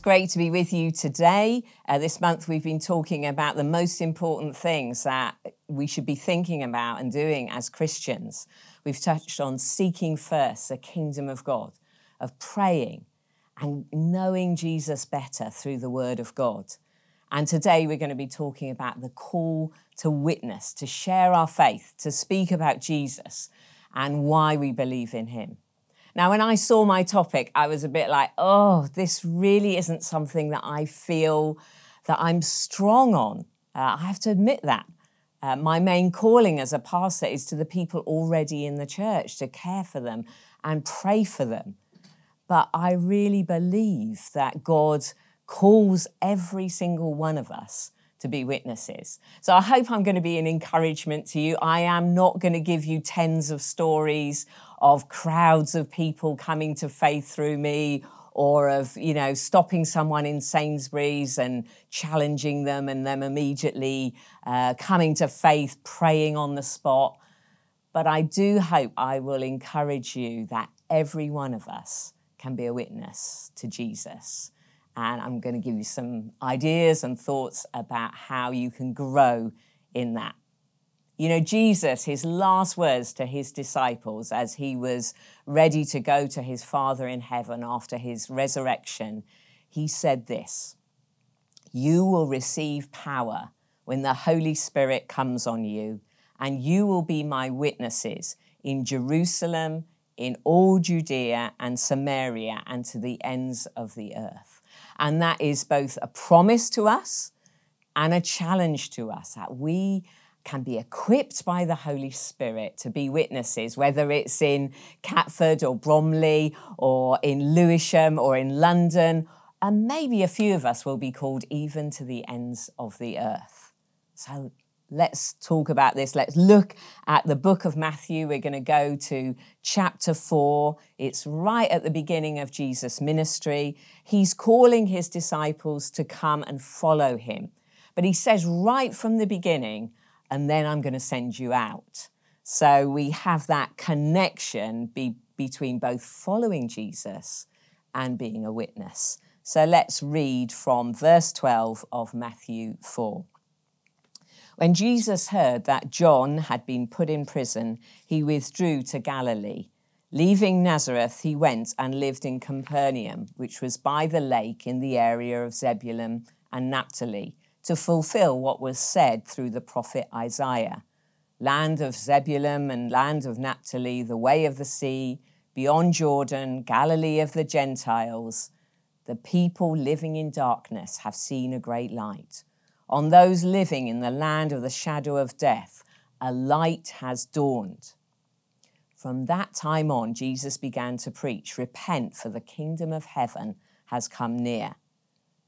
It's great to be with you today. Uh, this month, we've been talking about the most important things that we should be thinking about and doing as Christians. We've touched on seeking first the kingdom of God, of praying and knowing Jesus better through the word of God. And today, we're going to be talking about the call to witness, to share our faith, to speak about Jesus and why we believe in him. Now, when I saw my topic, I was a bit like, oh, this really isn't something that I feel that I'm strong on. Uh, I have to admit that. Uh, my main calling as a pastor is to the people already in the church, to care for them and pray for them. But I really believe that God calls every single one of us to be witnesses. So I hope I'm going to be an encouragement to you. I am not going to give you tens of stories of crowds of people coming to faith through me or of you know stopping someone in Sainsbury's and challenging them and them immediately uh, coming to faith praying on the spot but I do hope I will encourage you that every one of us can be a witness to Jesus and I'm going to give you some ideas and thoughts about how you can grow in that. You know, Jesus, his last words to his disciples as he was ready to go to his Father in heaven after his resurrection, he said this You will receive power when the Holy Spirit comes on you, and you will be my witnesses in Jerusalem, in all Judea and Samaria, and to the ends of the earth. And that is both a promise to us and a challenge to us that we can be equipped by the Holy Spirit to be witnesses, whether it's in Catford or Bromley or in Lewisham or in London. And maybe a few of us will be called even to the ends of the earth. So let's talk about this. Let's look at the book of Matthew. We're going to go to chapter four. It's right at the beginning of Jesus' ministry. He's calling his disciples to come and follow him. But he says right from the beginning, and then I'm going to send you out. So we have that connection be, between both following Jesus and being a witness. So let's read from verse 12 of Matthew 4. When Jesus heard that John had been put in prison, he withdrew to Galilee. Leaving Nazareth, he went and lived in Capernaum, which was by the lake in the area of Zebulun and Naphtali, to fulfill what was said through the prophet Isaiah Land of Zebulun and land of Naphtali, the way of the sea, beyond Jordan, Galilee of the Gentiles. The people living in darkness have seen a great light. On those living in the land of the shadow of death, a light has dawned. From that time on, Jesus began to preach, Repent, for the kingdom of heaven has come near.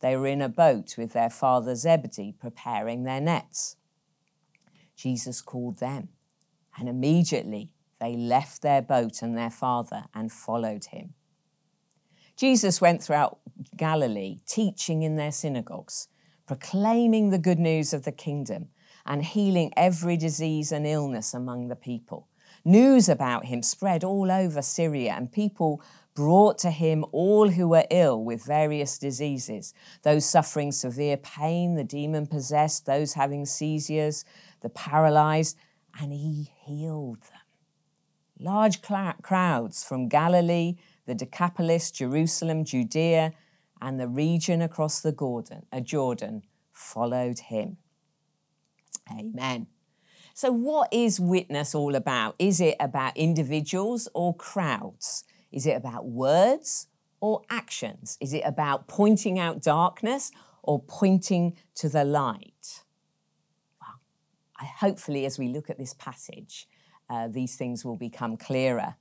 They were in a boat with their father Zebedee, preparing their nets. Jesus called them, and immediately they left their boat and their father and followed him. Jesus went throughout Galilee, teaching in their synagogues proclaiming the good news of the kingdom and healing every disease and illness among the people. News about him spread all over Syria, and people brought to him all who were ill with various diseases those suffering severe pain, the demon possessed, those having seizures, the paralyzed, and he healed them. Large cl- crowds from Galilee, the Decapolis, Jerusalem, Judea, and the region across the Jordan, uh, Jordan followed him. Amen. So, what is witness all about? Is it about individuals or crowds? Is it about words or actions? Is it about pointing out darkness or pointing to the light? Well, I, hopefully, as we look at this passage, uh, these things will become clearer.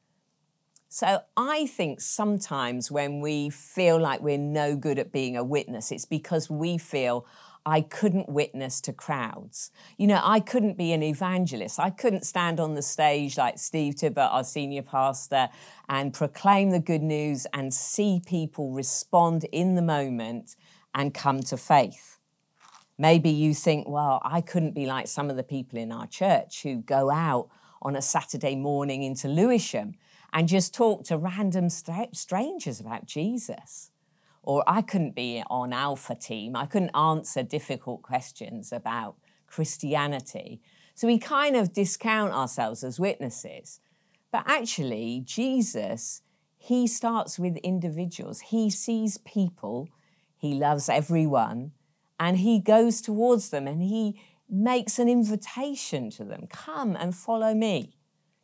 So I think sometimes when we feel like we're no good at being a witness, it's because we feel, I couldn't witness to crowds. You know, I couldn't be an evangelist. I couldn't stand on the stage like Steve Tibbert, our senior pastor, and proclaim the good news and see people respond in the moment and come to faith. Maybe you think, well, I couldn't be like some of the people in our church who go out on a Saturday morning into Lewisham and just talk to random strangers about Jesus or I couldn't be on Alpha Team. I couldn't answer difficult questions about Christianity. So we kind of discount ourselves as witnesses. But actually, Jesus, he starts with individuals. He sees people, he loves everyone, and he goes towards them and he makes an invitation to them come and follow me.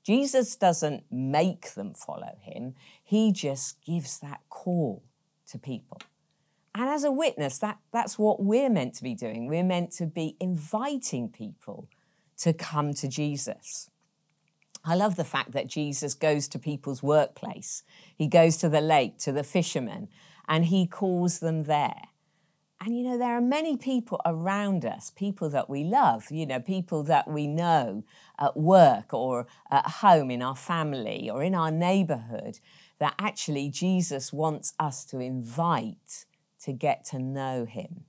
Jesus doesn't make them follow him, he just gives that call to people. And as a witness, that, that's what we're meant to be doing. We're meant to be inviting people to come to Jesus. I love the fact that Jesus goes to people's workplace. He goes to the lake, to the fishermen, and he calls them there. And you know, there are many people around us, people that we love, you know, people that we know at work or at home in our family or in our neighborhood that actually Jesus wants us to invite to get to know him.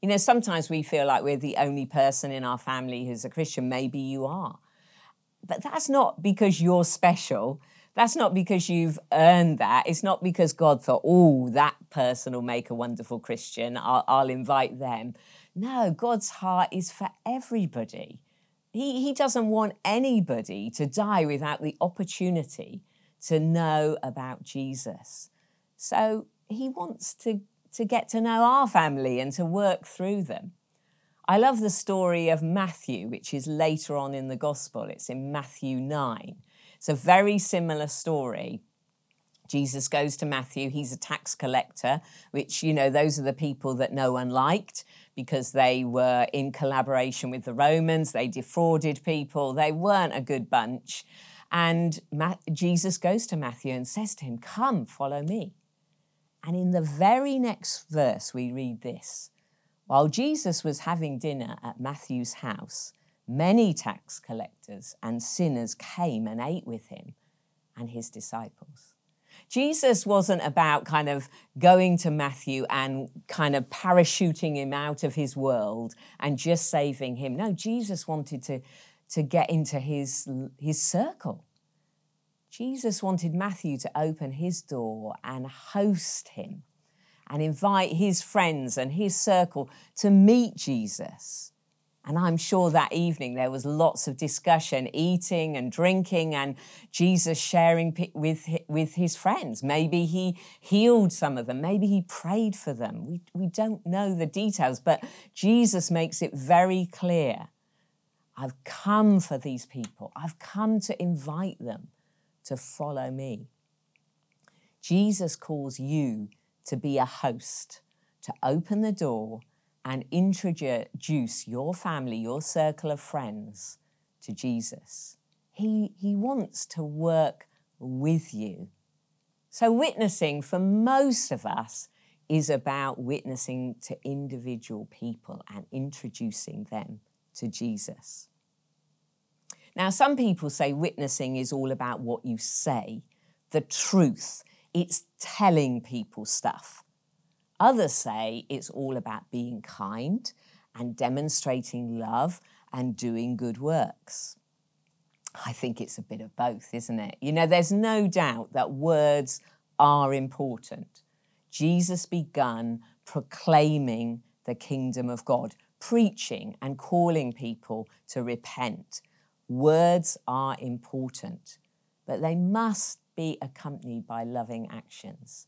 You know, sometimes we feel like we're the only person in our family who's a Christian. Maybe you are. But that's not because you're special. That's not because you've earned that. It's not because God thought, oh, that person will make a wonderful Christian. I'll, I'll invite them. No, God's heart is for everybody. He, he doesn't want anybody to die without the opportunity to know about Jesus. So he wants to, to get to know our family and to work through them. I love the story of Matthew, which is later on in the gospel. It's in Matthew 9. It's a very similar story. Jesus goes to Matthew. He's a tax collector, which, you know, those are the people that no one liked because they were in collaboration with the Romans. They defrauded people. They weren't a good bunch. And Ma- Jesus goes to Matthew and says to him, Come, follow me. And in the very next verse, we read this While Jesus was having dinner at Matthew's house, many tax collectors and sinners came and ate with him and his disciples. Jesus wasn't about kind of going to Matthew and kind of parachuting him out of his world and just saving him. No, Jesus wanted to to get into his, his circle. Jesus wanted Matthew to open his door and host him and invite his friends and his circle to meet Jesus. And I'm sure that evening there was lots of discussion, eating and drinking, and Jesus sharing with, with his friends. Maybe he healed some of them, maybe he prayed for them. We, we don't know the details, but Jesus makes it very clear I've come for these people. I've come to invite them to follow me. Jesus calls you to be a host, to open the door and introduce your family, your circle of friends to Jesus. He, he wants to work with you. So, witnessing for most of us is about witnessing to individual people and introducing them to Jesus. Now, some people say witnessing is all about what you say, the truth. It's telling people stuff. Others say it's all about being kind and demonstrating love and doing good works. I think it's a bit of both, isn't it? You know, there's no doubt that words are important. Jesus begun proclaiming the kingdom of God, preaching and calling people to repent. Words are important, but they must be accompanied by loving actions.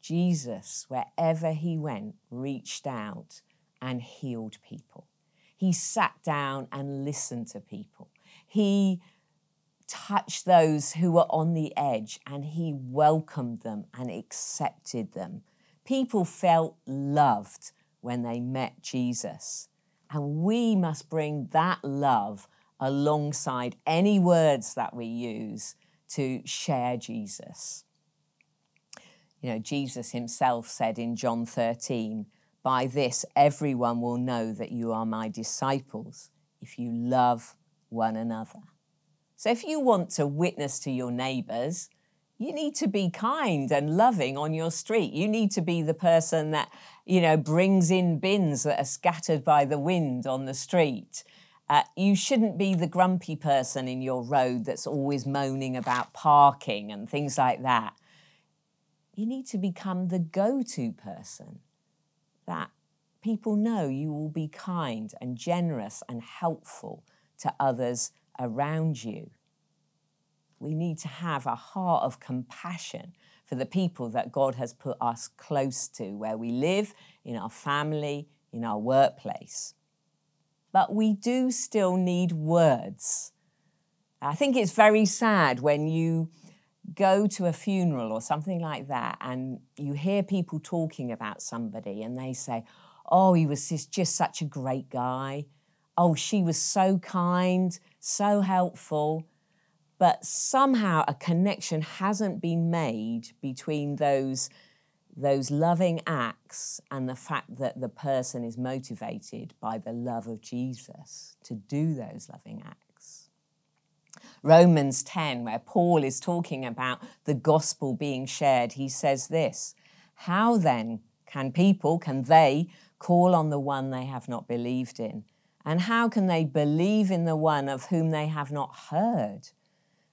Jesus, wherever he went, reached out and healed people. He sat down and listened to people. He touched those who were on the edge and he welcomed them and accepted them. People felt loved when they met Jesus. And we must bring that love alongside any words that we use to share Jesus. You know, Jesus himself said in John 13, By this everyone will know that you are my disciples if you love one another. So if you want to witness to your neighbours, you need to be kind and loving on your street. You need to be the person that, you know, brings in bins that are scattered by the wind on the street. Uh, you shouldn't be the grumpy person in your road that's always moaning about parking and things like that. You need to become the go to person that people know you will be kind and generous and helpful to others around you. We need to have a heart of compassion for the people that God has put us close to, where we live, in our family, in our workplace. But we do still need words. I think it's very sad when you go to a funeral or something like that and you hear people talking about somebody and they say, Oh, he was just, just such a great guy. Oh, she was so kind, so helpful but somehow a connection hasn't been made between those those loving acts and the fact that the person is motivated by the love of Jesus to do those loving acts. Romans 10, where Paul is talking about the gospel being shared, he says this How then can people, can they call on the one they have not believed in? And how can they believe in the one of whom they have not heard?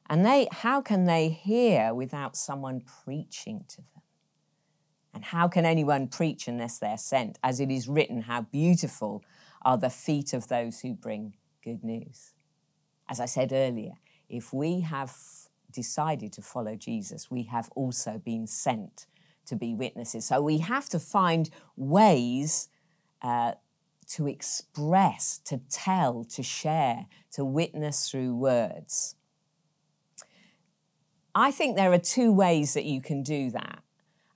And they, how can they hear without someone preaching to them? And how can anyone preach unless they're sent? As it is written, how beautiful are the feet of those who bring good news. As I said earlier, if we have decided to follow Jesus, we have also been sent to be witnesses. So we have to find ways uh, to express, to tell, to share, to witness through words. I think there are two ways that you can do that.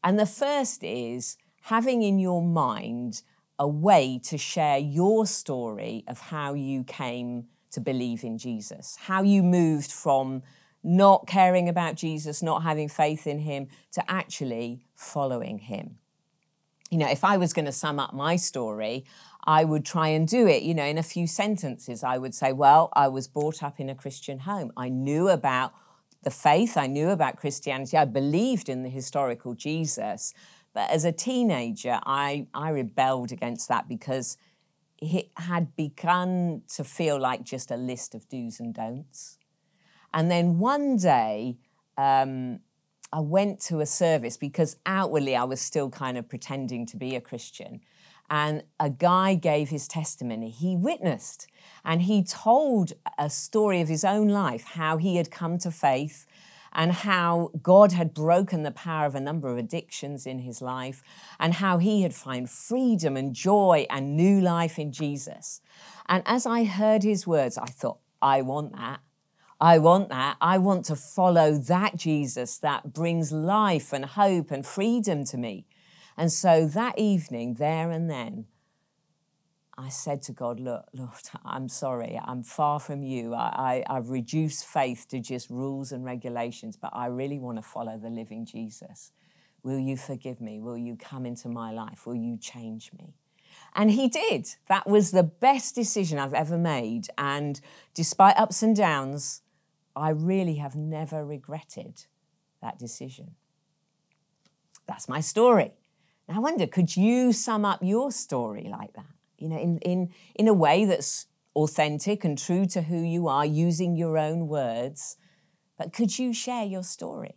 And the first is having in your mind a way to share your story of how you came to believe in Jesus, how you moved from not caring about Jesus, not having faith in him, to actually following him. You know, if I was going to sum up my story, I would try and do it, you know, in a few sentences. I would say, well, I was brought up in a Christian home. I knew about the faith. I knew about Christianity. I believed in the historical Jesus. But as a teenager, I, I rebelled against that because it had begun to feel like just a list of do's and don'ts. And then one day, um, I went to a service because outwardly I was still kind of pretending to be a Christian. And a guy gave his testimony. He witnessed and he told a story of his own life, how he had come to faith and how God had broken the power of a number of addictions in his life and how he had found freedom and joy and new life in Jesus. And as I heard his words, I thought, I want that. I want that. I want to follow that Jesus that brings life and hope and freedom to me. And so that evening, there and then, I said to God, Look, Lord, I'm sorry. I'm far from you. I, I, have reduced faith to just rules and regulations, but I really want to follow the living Jesus. Will you forgive me? Will you come into my life? Will you change me? And he did. That was the best decision I've ever made. And despite ups and downs, I really have never regretted that decision. That's my story. Now, I wonder, could you sum up your story like that? You know, in, in, in a way that's authentic and true to who you are, using your own words. But could you share your story?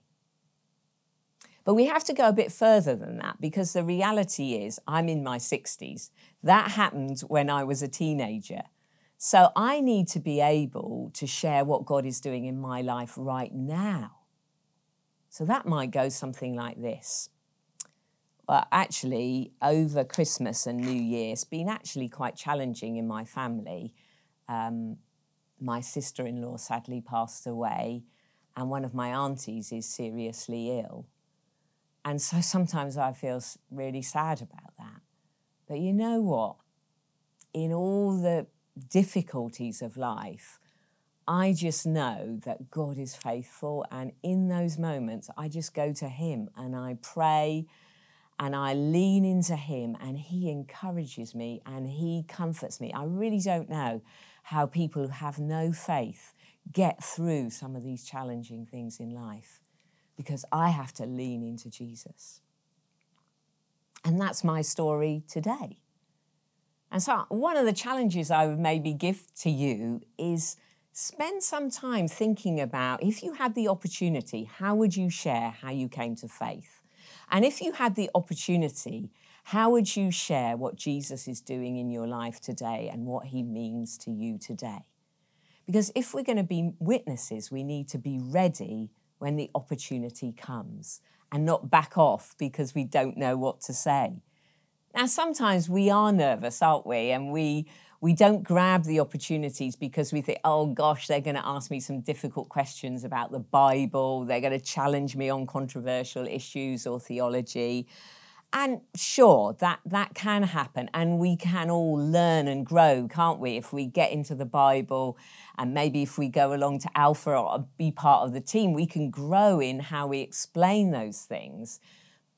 But we have to go a bit further than that because the reality is, I'm in my 60s. That happened when I was a teenager. So I need to be able to share what God is doing in my life right now. So that might go something like this. Well, actually, over Christmas and New Year, it's been actually quite challenging in my family. Um, my sister in law sadly passed away, and one of my aunties is seriously ill. And so sometimes I feel really sad about that. But you know what? In all the difficulties of life, I just know that God is faithful. And in those moments, I just go to Him and I pray and I lean into Him and He encourages me and He comforts me. I really don't know how people who have no faith get through some of these challenging things in life because I have to lean into Jesus. And that's my story today. And so, one of the challenges I would maybe give to you is spend some time thinking about if you had the opportunity, how would you share how you came to faith? And if you had the opportunity, how would you share what Jesus is doing in your life today and what he means to you today? Because if we're going to be witnesses, we need to be ready when the opportunity comes and not back off because we don't know what to say. Now, sometimes we are nervous, aren't we? And we, we don't grab the opportunities because we think, oh gosh, they're going to ask me some difficult questions about the Bible. They're going to challenge me on controversial issues or theology. And sure, that, that can happen. And we can all learn and grow, can't we? If we get into the Bible and maybe if we go along to Alpha or be part of the team, we can grow in how we explain those things.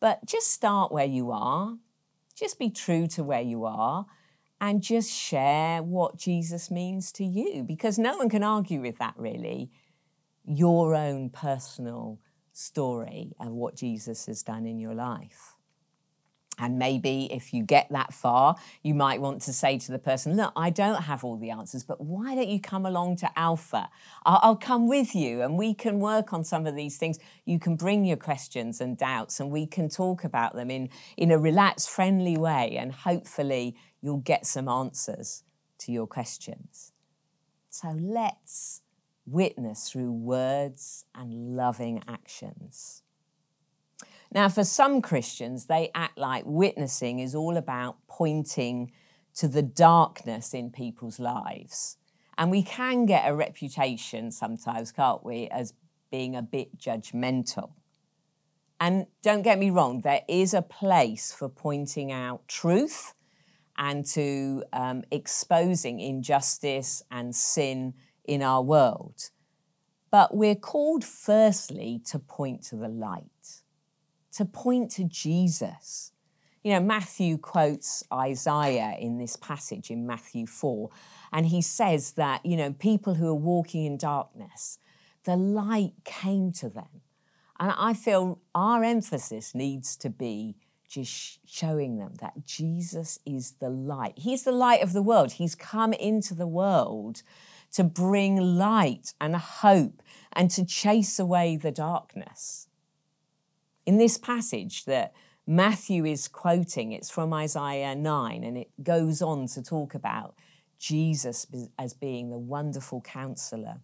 But just start where you are, just be true to where you are, and just share what Jesus means to you because no one can argue with that, really. Your own personal story of what Jesus has done in your life. And maybe if you get that far, you might want to say to the person, Look, I don't have all the answers, but why don't you come along to Alpha? I'll, I'll, come with you and we can work on some of these things. You can bring your questions and doubts and we can talk about them in, in a relaxed, friendly way. And hopefully, you'll get some answers to your questions. So let's witness through words and loving actions. Now, for some Christians, they act like witnessing is all about pointing to the darkness in people's lives. And we can get a reputation sometimes, can't we, as being a bit judgmental. And don't get me wrong, there is a place for pointing out truth and to um, exposing injustice and sin in our world. But we're called firstly to point to the light to point to Jesus. You know, Matthew quotes Isaiah in this passage in Matthew 4, and he says that, you know, people who are walking in darkness, the light came to them. And I feel our emphasis needs to be just showing them that Jesus is the light. He's the light of the world. He's come into the world to bring light and hope and to chase away the darkness in this passage that Matthew is quoting, it's from Isaiah 9, and it goes on to talk about Jesus as being the wonderful counselor,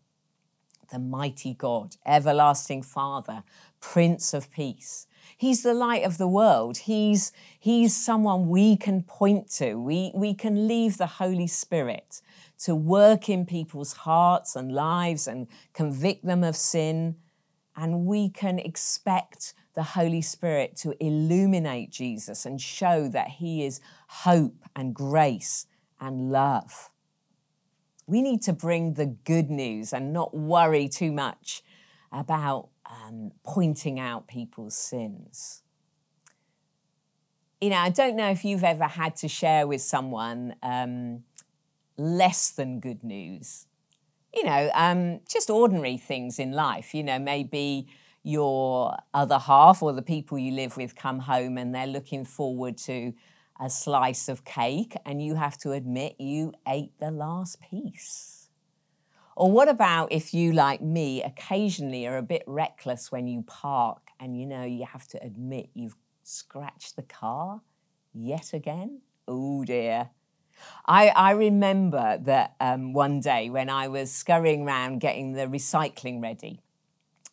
the mighty God, everlasting Father, Prince of Peace. He's the light of the world. He's, he's someone we can point to. We, we can leave the Holy Spirit to work in people's hearts and lives and convict them of sin. And we can expect the Holy Spirit to illuminate Jesus and show that He is hope and grace and love. We need to bring the good news and not worry too much about um, pointing out people's sins. You know, I don't know if you've ever had to share with someone um, less than good news. You know, um, just ordinary things in life. You know, maybe your other half or the people you live with come home and they're looking forward to a slice of cake and you have to admit you ate the last piece? Or what about if you, like me, occasionally are a bit reckless when you park and you know you have to admit you've scratched the car yet again? Oh dear. I, I remember that um, one day when I was scurrying around getting the recycling ready,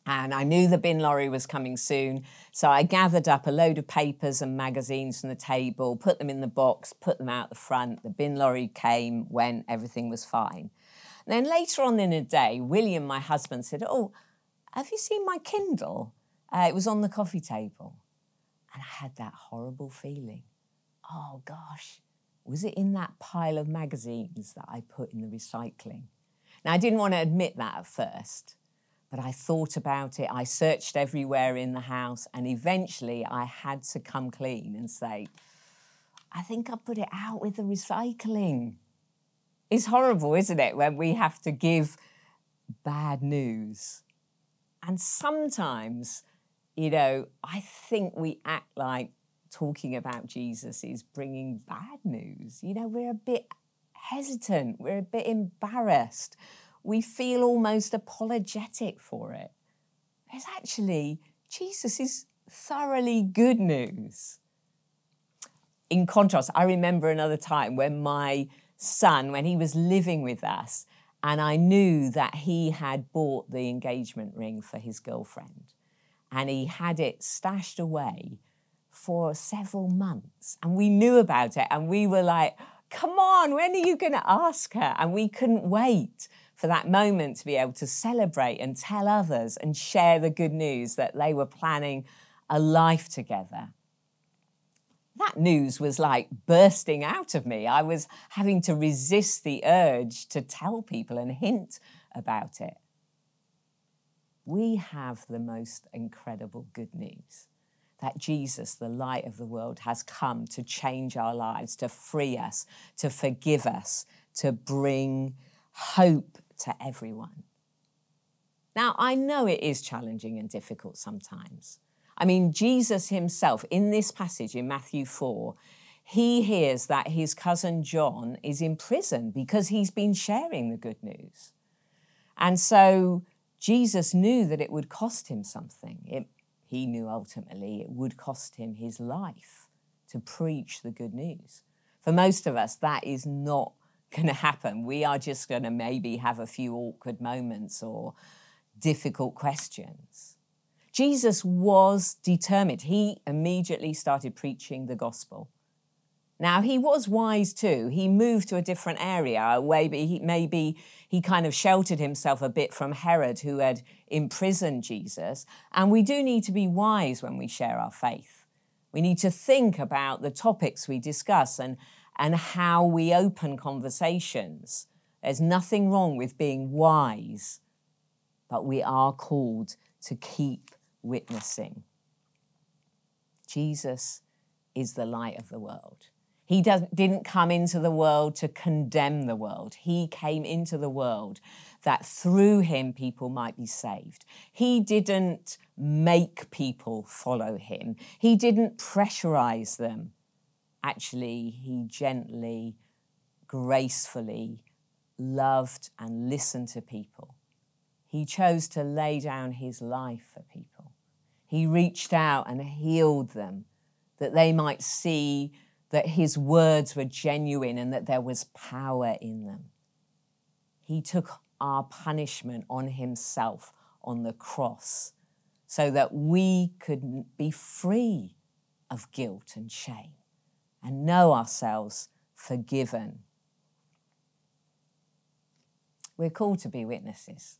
and I knew the bin lorry was coming soon. So I gathered up a load of papers and magazines from the table, put them in the box, put them out the front. The bin lorry came, went, everything was fine. And then later on in the day, William, my husband, said, Oh, have you seen my Kindle? Uh, it was on the coffee table. And I had that horrible feeling. Oh gosh, was it in that pile of magazines that I put in the recycling? Now, I didn't want to admit that at first, but I thought about it. I searched everywhere in the house, and eventually I had to come clean and say, I think I put it out with the recycling. It's horrible, isn't it, when we have to give bad news? And sometimes, you know, I think we act like talking about Jesus is bringing bad news. You know, we're a bit hesitant, we're a bit embarrassed, we feel almost apologetic for it. Whereas actually, Jesus is thoroughly good news. In contrast, I remember another time when my son, when he was living with us, and I knew that he had bought the engagement ring for his girlfriend and he had it stashed away for several months. And we knew about it and we were like, come on, when are you going to ask her? And we couldn't wait for that moment to be able to celebrate and tell others and share the good news that they were planning a life together that news was like bursting out of me. I was having to resist the urge to tell people and hint about it. We have the most incredible good news that Jesus, the light of the world, has come to change our lives, to free us, to forgive us, to bring hope to everyone. Now, I know it is challenging and difficult sometimes. I mean, Jesus himself, in this passage in Matthew 4, he hears that his cousin John is in prison because he's been sharing the good news. And so Jesus knew that it would cost him something. It, he knew ultimately it would cost him his life to preach the good news. For most of us, that is not going to happen. We are just going to maybe have a few awkward moments or difficult questions. Jesus was determined. He immediately started preaching the gospel. Now, he was wise too. He moved to a different area. Maybe he, maybe he kind of sheltered himself a bit from Herod, who had imprisoned Jesus. And we do need to be wise when we share our faith. We need to think about the topics we discuss and, and how we open conversations. There's nothing wrong with being wise, but we are called to keep witnessing. Jesus is the light of the world. He didn't come into the world to condemn the world. He came into the world that through him people might be saved. He didn't make people follow him, he didn't pressurize them. Actually, he gently, gracefully loved and listened to people. He chose to lay down his life for people. He reached out and healed them that they might see that his words were genuine and that there was power in them. He took our punishment on himself on the cross so that we could be free of guilt and shame and know ourselves forgiven. We're called to be witnesses,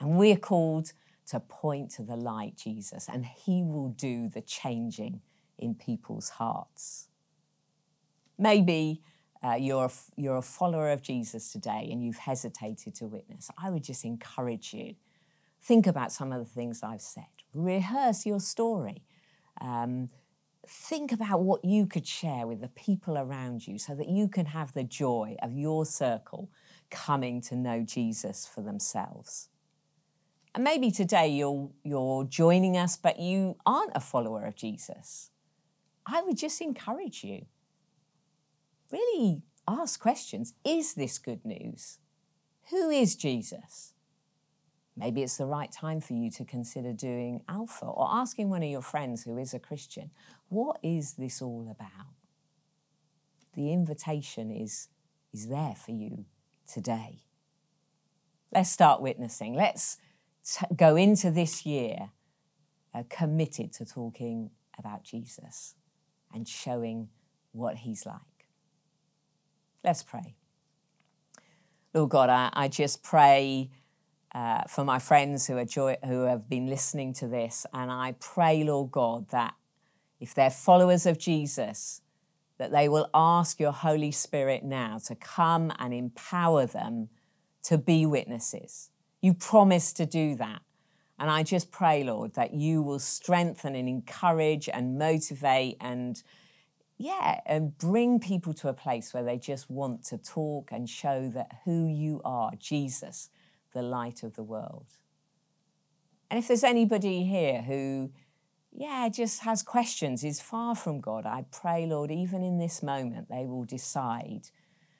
and we're called to point to the light, Jesus, and He will do the changing in people's hearts. Maybe uh, you're, a, you're a follower of Jesus today and you've hesitated to witness. I would just encourage you. Think about some of the things I've said. Rehearse your story. Um, think about what you could share with the people around you so that you can have the joy of your circle coming to know Jesus for themselves. And maybe today you're, you're joining us, but you aren't a follower of Jesus. I would just encourage you. Really ask questions. Is this good news? Who is Jesus? Maybe it's the right time for you to consider doing Alpha or asking one of your friends who is a Christian, what is this all about? The invitation is, is there for you today. Let's start witnessing. Let's t- go into this year uh, committed to talking about Jesus and showing what he's like. Let's pray. Lord God, I, I just pray uh, for my friends who, are joy- who have been listening to this, and I pray, Lord God, that if they're followers of Jesus, that they will ask your Holy Spirit now to come and empower them to be witnesses. You promised to do that. And I just pray, Lord, that you will strengthen and encourage and motivate and, yeah, and bring people to a place where they just want to talk and show that who you are, Jesus, the light of the world. And if there's anybody here who, yeah, just has questions, is far from God, I pray, Lord, even in this moment, they will decide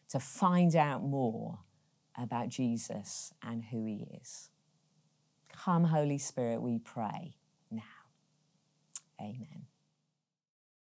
to find out more about Jesus and who he is. Come, Holy Spirit, we pray now. Amen.